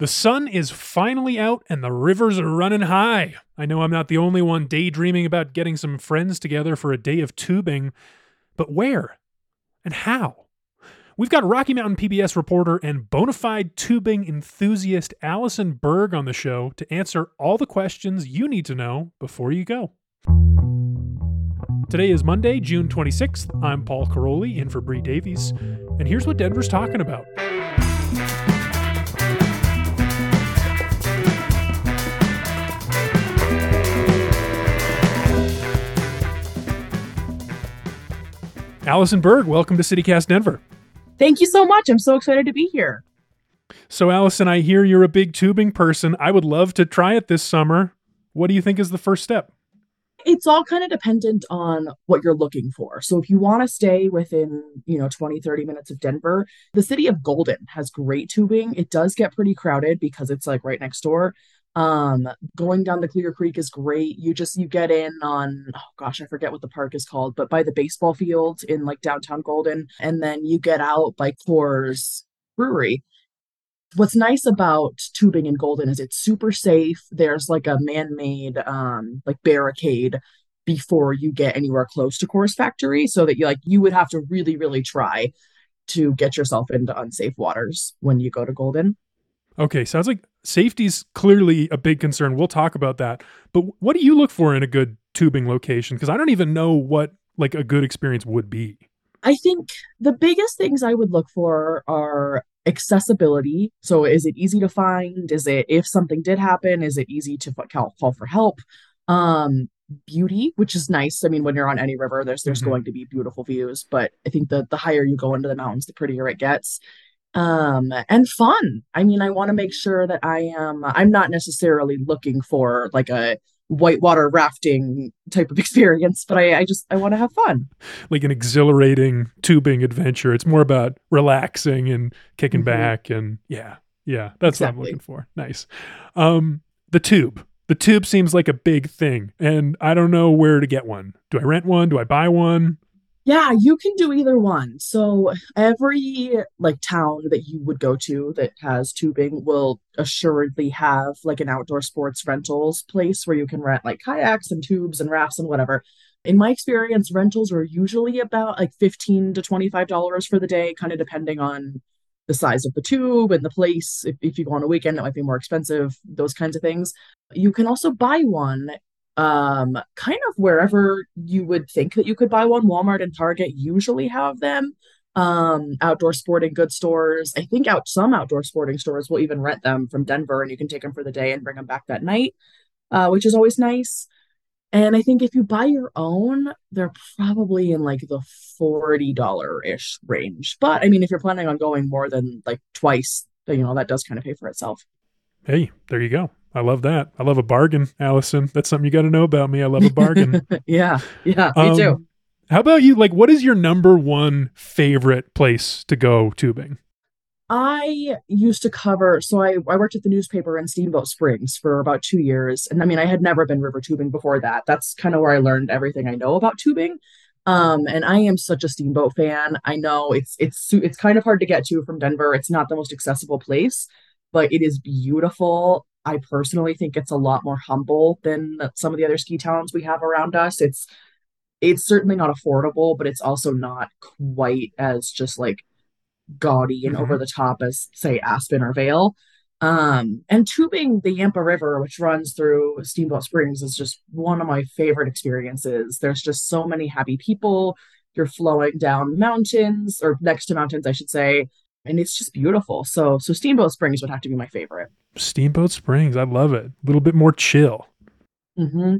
the sun is finally out and the rivers are running high. I know I'm not the only one daydreaming about getting some friends together for a day of tubing, but where and how? We've got Rocky Mountain PBS reporter and bona fide tubing enthusiast Alison Berg on the show to answer all the questions you need to know before you go. Today is Monday, June 26th. I'm Paul Karolyi in for Bree Davies, and here's what Denver's talking about. Alison Berg, welcome to CityCast Denver. Thank you so much. I'm so excited to be here. So, Alison, I hear you're a big tubing person. I would love to try it this summer. What do you think is the first step? It's all kind of dependent on what you're looking for. So, if you want to stay within, you know, 20, 30 minutes of Denver, the city of Golden has great tubing. It does get pretty crowded because it's like right next door. Um, going down the Clear Creek is great. You just you get in on oh gosh, I forget what the park is called, but by the baseball field in like downtown Golden, and then you get out by Coors Brewery. What's nice about tubing in Golden is it's super safe. There's like a man-made um like barricade before you get anywhere close to Coors Factory, so that you like you would have to really, really try to get yourself into unsafe waters when you go to Golden. Okay, sounds like safety's clearly a big concern. We'll talk about that. But what do you look for in a good tubing location? Because I don't even know what like a good experience would be. I think the biggest things I would look for are accessibility. So, is it easy to find? Is it if something did happen? Is it easy to call, call for help? Um, beauty, which is nice. I mean, when you're on any river, there's there's mm-hmm. going to be beautiful views, but I think the the higher you go into the mountains, the prettier it gets um and fun. I mean i want to make sure that i am i'm not necessarily looking for like a whitewater rafting type of experience but i, I just i want to have fun. Like an exhilarating tubing adventure. It's more about relaxing and kicking mm-hmm. back and yeah yeah that's exactly. what i'm looking for. Nice. Um the tube. The tube seems like a big thing and i don't know where to get one. Do i rent one? Do i buy one yeah, you can do either one. So every like town that you would go to that has tubing will assuredly have like an outdoor sports rentals place where you can rent like kayaks and tubes and rafts and whatever. In my experience, rentals are usually about like 15 to $25 for the day, kind of depending on the size of the tube and the place. If, if you go on a weekend, it might be more expensive, those kinds of things. You can also buy one um, kind of wherever you would think that you could buy one. Walmart and Target usually have them. Um, outdoor sporting goods stores. I think out some outdoor sporting stores will even rent them from Denver, and you can take them for the day and bring them back that night, uh, which is always nice. And I think if you buy your own, they're probably in like the forty dollar ish range. But I mean, if you're planning on going more than like twice, you know that does kind of pay for itself. Hey, there you go. I love that. I love a bargain, Alison. That's something you got to know about me. I love a bargain. yeah, yeah, me um, too. How about you? Like, what is your number one favorite place to go tubing? I used to cover, so I, I worked at the newspaper in Steamboat Springs for about two years. And I mean, I had never been river tubing before that. That's kind of where I learned everything I know about tubing. Um, and I am such a steamboat fan. I know it's it's it's kind of hard to get to from Denver. It's not the most accessible place, but it is beautiful. I personally think it's a lot more humble than some of the other ski towns we have around us. It's it's certainly not affordable, but it's also not quite as just like gaudy and mm-hmm. over the top as say Aspen or Vail. Um, and tubing the Yampa River, which runs through Steamboat Springs, is just one of my favorite experiences. There's just so many happy people. You're flowing down mountains or next to mountains, I should say, and it's just beautiful. So, so Steamboat Springs would have to be my favorite. Steamboat Springs, I love it. A little bit more chill. Mm-hmm.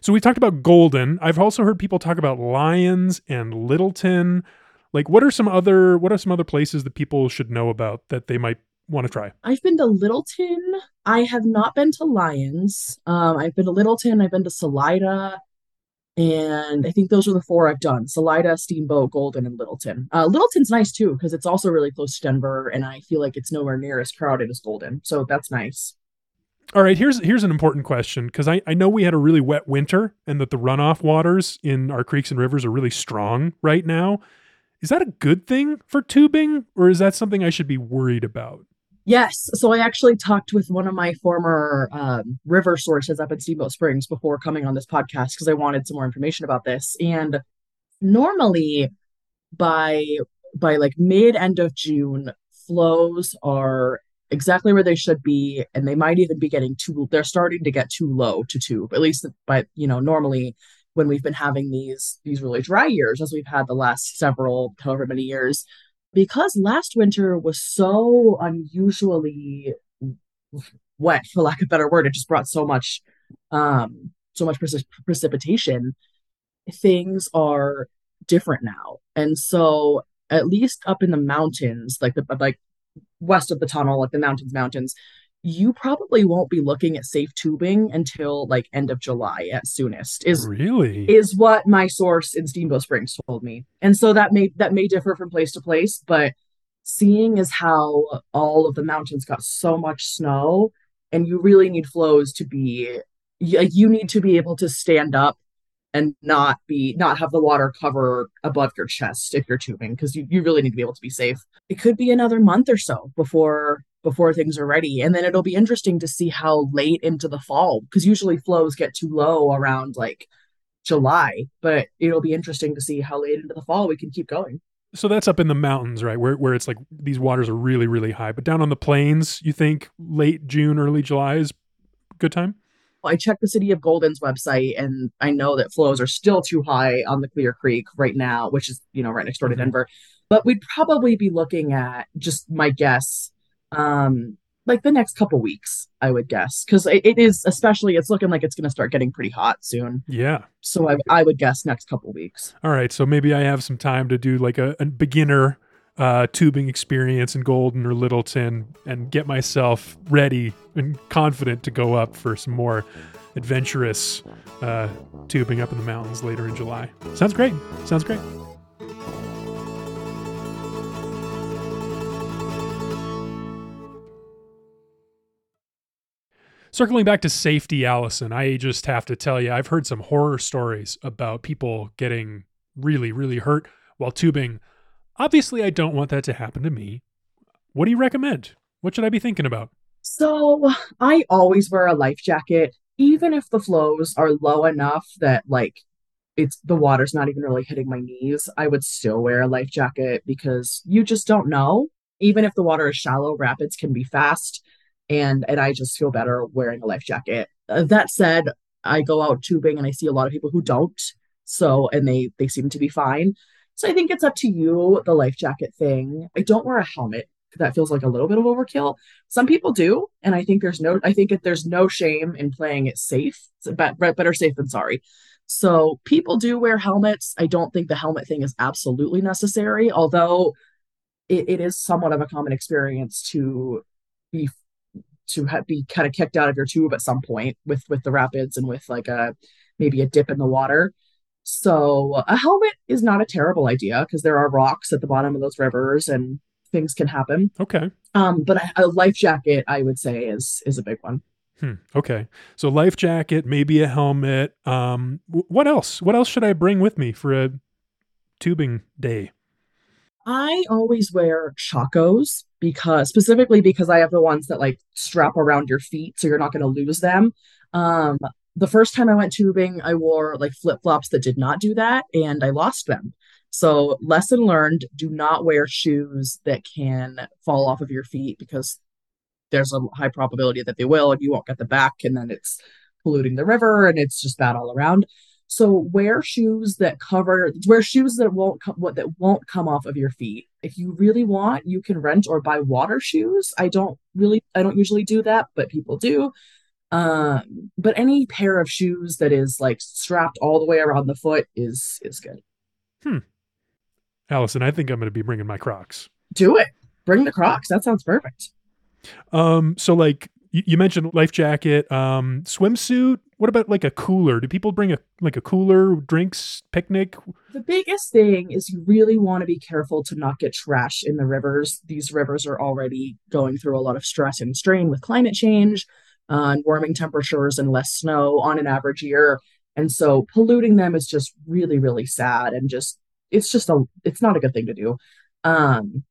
So we talked about Golden. I've also heard people talk about Lyons and Littleton. Like, what are some other what are some other places that people should know about that they might want to try? I've been to Littleton. I have not been to Lyons. Um, I've been to Littleton. I've been to Salida. And I think those are the four I've done Salida, Steamboat, Golden, and Littleton. Uh, Littleton's nice too because it's also really close to Denver, and I feel like it's nowhere near as crowded as Golden. So that's nice. All right, here's here's an important question because I, I know we had a really wet winter and that the runoff waters in our creeks and rivers are really strong right now. Is that a good thing for tubing, or is that something I should be worried about? Yes. So I actually talked with one of my former um, river sources up in Steamboat Springs before coming on this podcast because I wanted some more information about this. And normally, by by like mid end of June, flows are exactly where they should be, and they might even be getting too. They're starting to get too low to tube. At least, but you know, normally when we've been having these these really dry years, as we've had the last several however many years, because last winter was so unusually wet for lack of a better word it just brought so much um so much precip- precipitation things are different now. And so at least up in the mountains like the like west of the tunnel like the mountains mountains you probably won't be looking at safe tubing until like end of July at soonest. Is really is what my source in Steamboat Springs told me. And so that may that may differ from place to place, but seeing as how all of the mountains got so much snow and you really need flows to be like you need to be able to stand up and not be not have the water cover above your chest if you're tubing because you, you really need to be able to be safe it could be another month or so before before things are ready. And then it'll be interesting to see how late into the fall, because usually flows get too low around like July, but it'll be interesting to see how late into the fall we can keep going. So that's up in the mountains, right? Where where it's like these waters are really, really high. But down on the plains, you think late June, early July is good time? I checked the city of Golden's website and I know that flows are still too high on the Clear Creek right now, which is, you know, right next door to mm-hmm. Denver. But we'd probably be looking at just my guess um like the next couple weeks i would guess. Because it, it is especially it's looking like it's going to start getting pretty hot soon. Yeah. So I, I would guess next couple weeks. All right so maybe i have some time to do like a, a beginner uh, tubing experience in golden or littleton and get myself ready and confident to go up for some more adventurous uh, tubing up in the mountains later in july. Sounds great. Sounds great Circling back to safety, Alison, I just have to tell you, I've heard some horror stories about people getting really, really hurt while tubing. Obviously, I don't want that to happen to me. What do you recommend? What should I be thinking about? So, I always wear a life jacket, even if the flows are low enough that, like, it's the water's not even really hitting my knees. I would still wear a life jacket because you just don't know. Even if the water is shallow, rapids can be fast and and I just feel better wearing a life jacket. Uh, that said, I go out tubing and I see a lot of people who don't. So and they they seem to be fine. So I think it's up to you the life jacket thing. I don't wear a helmet. That feels like a little bit of overkill. Some people do, and I think there's no I think there's no shame in playing it safe. It's better safe than sorry. So people do wear helmets. I don't think the helmet thing is absolutely necessary, although it, it is somewhat of a common experience to be to ha- be kind of kicked out of your tube at some point with with the rapids and with like a maybe a dip in the water. So a helmet is not a terrible idea because there are rocks at the bottom of those rivers and things can happen. Okay. Um, but a, a life jacket, I would say, is is a big one. Hmm. Okay. So life jacket, maybe a helmet. Um, w- what else? What else should I bring with me for a tubing day? I always wear chacos because specifically because I have the ones that like strap around your feet so you're not going to lose them. Um, the first time I went tubing, I wore like flip flops that did not do that and I lost them. So, lesson learned do not wear shoes that can fall off of your feet because there's a high probability that they will, and you won't get them back, and then it's polluting the river, and it's just bad all around. So wear shoes that cover, wear shoes that won't come, what that won't come off of your feet. If you really want, you can rent or buy water shoes. I don't really, I don't usually do that, but people do. Um, but any pair of shoes that is like strapped all the way around the foot is is good. Hmm. Alison, I think I'm going to be bringing my Crocs. Do it. Bring the Crocs. That sounds perfect. Um, so like you, mentioned life jacket, um, swimsuit. What about like a cooler? Do people bring a like a cooler, drinks, picnic? The biggest thing is you really want to be careful to not get trash in the rivers. These rivers are already going through a lot of stress and strain with climate change, uh, and warming temperatures, and less snow on an average year. And so polluting them is just really, really sad and just it's just a it's not a good thing to do. Um,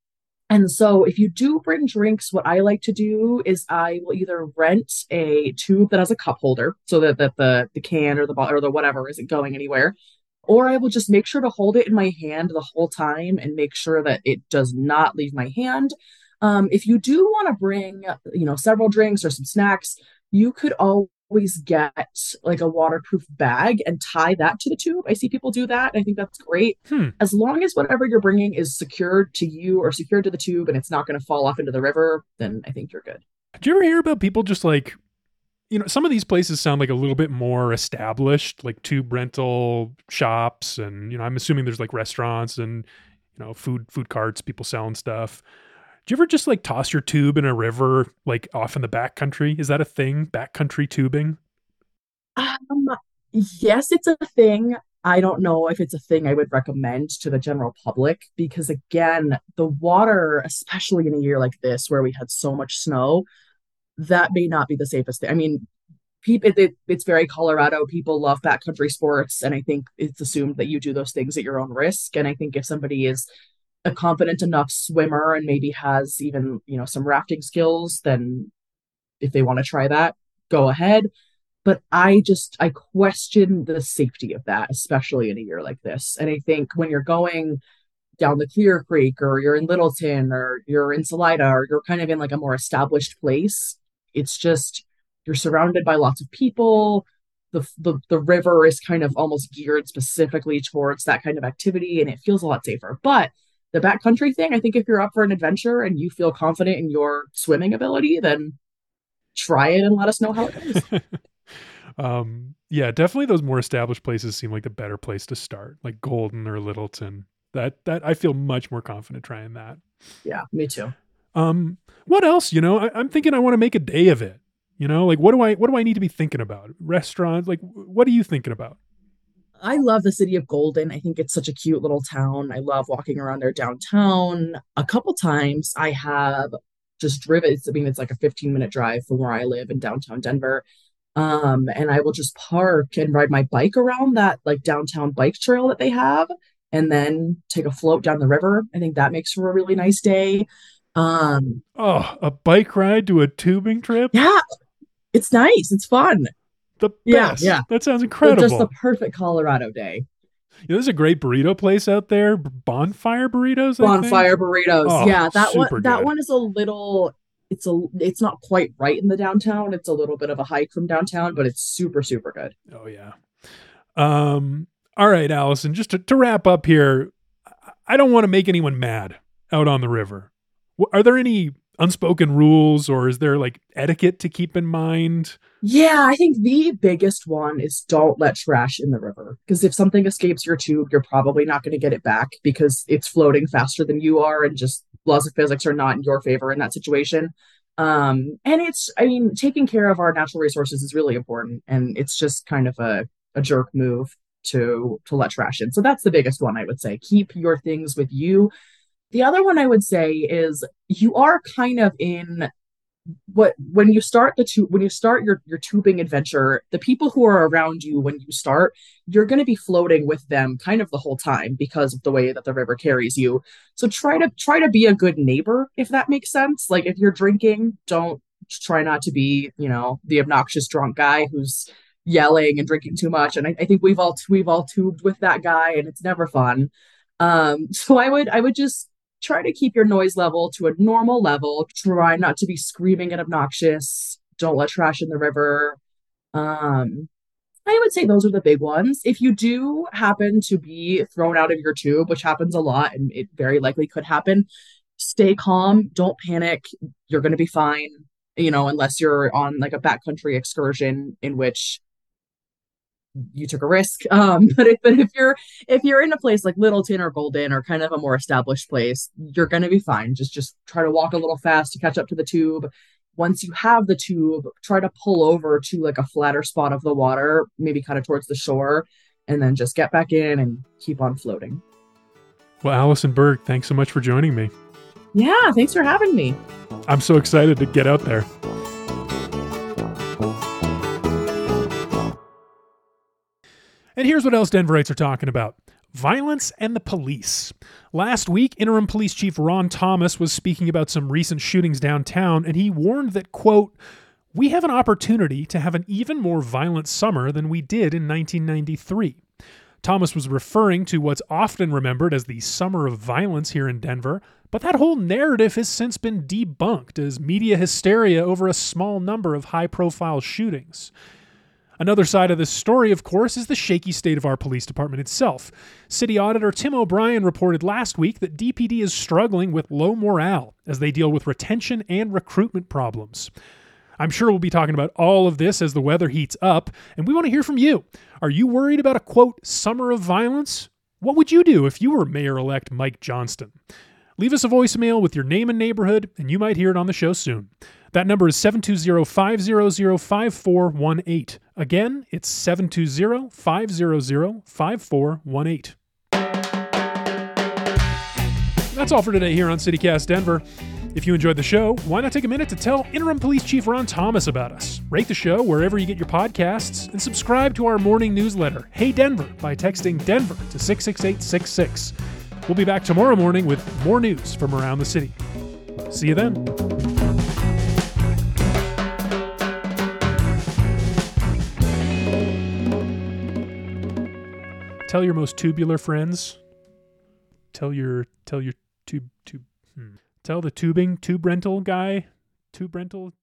and so if you do bring drinks, what I like to do is I will either rent a tube that has a cup holder so that, that the, the can or the bottle or the whatever isn't going anywhere. Or I will just make sure to hold it in my hand the whole time and make sure that it does not leave my hand. Um, if you do want to bring, you know, several drinks or some snacks, you could all always get like a waterproof bag and tie that to the tube. I see people do that. I think that's great. Hmm. As long as whatever you're bringing is secured to you or secured to the tube and it's not going to fall off into the river, then I think you're good. Do you ever hear about people just like, you know, some of these places sound like a little bit more established, like tube rental shops, and you know, I'm assuming there's like restaurants and you know, food food carts, people selling stuff. Do you ever just like toss your tube in a river, like off in the back country? Is that a thing? Backcountry tubing? Um, yes, it's a thing. I don't know if it's a thing I would recommend to the general public because, again, the water, especially in a year like this where we had so much snow, that may not be the safest thing. I mean, people, it, it, it's very Colorado. People love backcountry sports, and I think it's assumed that you do those things at your own risk. And I think if somebody is a confident enough swimmer and maybe has even you know some rafting skills then if they want to try that go ahead. But i just i question the safety of that especially in a year like this. And i think when you're going down the clear creek or you're in littleton or you're in salida or you're kind of in like a more established place it's just you're surrounded by lots of people. The, the the river is kind of almost geared specifically towards that kind of activity and it feels a lot safer. But the backcountry thing, I think if you're up for an adventure and you feel confident in your swimming ability, then try it and let us know how it goes. um, yeah, definitely those more established places seem like the better place to start, like Golden or Littleton. That that I feel much more confident trying that. Yeah, me too. Um, what else? You know, I, I'm thinking I want to make a day of it. You know, like what do I what do I need to be thinking about? Restaurants, like what are you thinking about? I love the city of Golden. I think it's such a cute little town. I love walking around there downtown. A couple times I have just driven. I mean, it's like a 15 minute drive from where I live in downtown Denver. Um, and I will just park and ride my bike around that like downtown bike trail that they have and then take a float down the river. I think that makes for a really nice day. Um, oh, a bike ride to a tubing trip? Yeah. It's nice. It's fun the best. Yeah, yeah. That sounds incredible. Just the perfect Colorado day. Yeah, there's a great burrito place out there, Bonfire Burritos. Bonfire Burritos. Oh, yeah, that one. Good. That one is a little. It's a. It's not quite right in the downtown. It's a little bit of a hike from downtown, but it's super super good. Oh yeah. Um. All right, Alison. Just to, to wrap up here, I don't want to make anyone mad out on the river. Are there any unspoken rules or is there like etiquette to keep in mind? Yeah, I think the biggest one is don't let trash in the river because if something escapes your tube, you're probably not going to get it back because it's floating faster than you are and just laws of physics are not in your favor in that situation. Um, and it's, I mean, taking care of our natural resources is really important and it's just kind of a, a jerk move to to let trash in. So that's the biggest one I would say. Keep your things with you the other one I would say is you are kind of in what when you start the tube when you start your your tubing adventure the people who are around you when you start you're going to be floating with them kind of the whole time because of the way that the river carries you. So try to try to be a good neighbor if that makes sense. Like if you're drinking don't try not to be you know the obnoxious drunk guy who's yelling and drinking too much. And I, I think we've all we've all tubed with that guy and it's never fun. Um so i would i would just try to keep your noise level to a normal level. Try not to be screaming and obnoxious. Don't let trash in the river. Um, I would say those are the big ones. If you do happen to be thrown out of your tube, which happens a lot and it very likely could happen, stay calm. Don't panic. You're going to be fine, you know, unless you're on like a backcountry excursion in which you took a risk. Um, but if but if you're if you're in a place like Littleton or Golden or kind of a more established place, you're gonna be fine. Just just try to walk a little fast to catch up to the tube. Once you have the tube, try to pull over to like a flatter spot of the water, maybe kind of towards the shore, and then just get back in and keep on floating. Well, Alison Berg, thanks so much for joining me. Yeah, thanks for having me. I'm so excited to get out there. And here's what else Denverites are talking about violence and the police. Last week, interim police chief Ron Thomas was speaking about some recent shootings downtown, and he warned that, quote, we have an opportunity to have an even more violent summer than we did in 1993. Thomas was referring to what's often remembered as the summer of violence here in Denver, but that whole narrative has since been debunked as media hysteria over a small number of high profile shootings. Another side of this story, of course, is the shaky state of our police department itself. City Auditor Tim O'Brien reported last week that DPD is struggling with low morale as they deal with retention and recruitment problems. I'm sure we'll be talking about all of this as the weather heats up, and we want to hear from you. Are you worried about a quote, summer of violence? What would you do if you were Mayor elect Mike Johnston? Leave us a voicemail with your name and neighborhood, and you might hear it on the show soon. That number is 720 500 5418. Again, it's 720 500 5418. That's all for today here on CityCast Denver. If you enjoyed the show, why not take a minute to tell Interim Police Chief Ron Thomas about us? Rate the show wherever you get your podcasts and subscribe to our morning newsletter, Hey Denver, by texting Denver to 66866. We'll be back tomorrow morning with more news from around the city. See you then. Tell your most tubular friends. Tell your tell your tube tube. Hmm. Tell the tubing tube rental guy, tube rental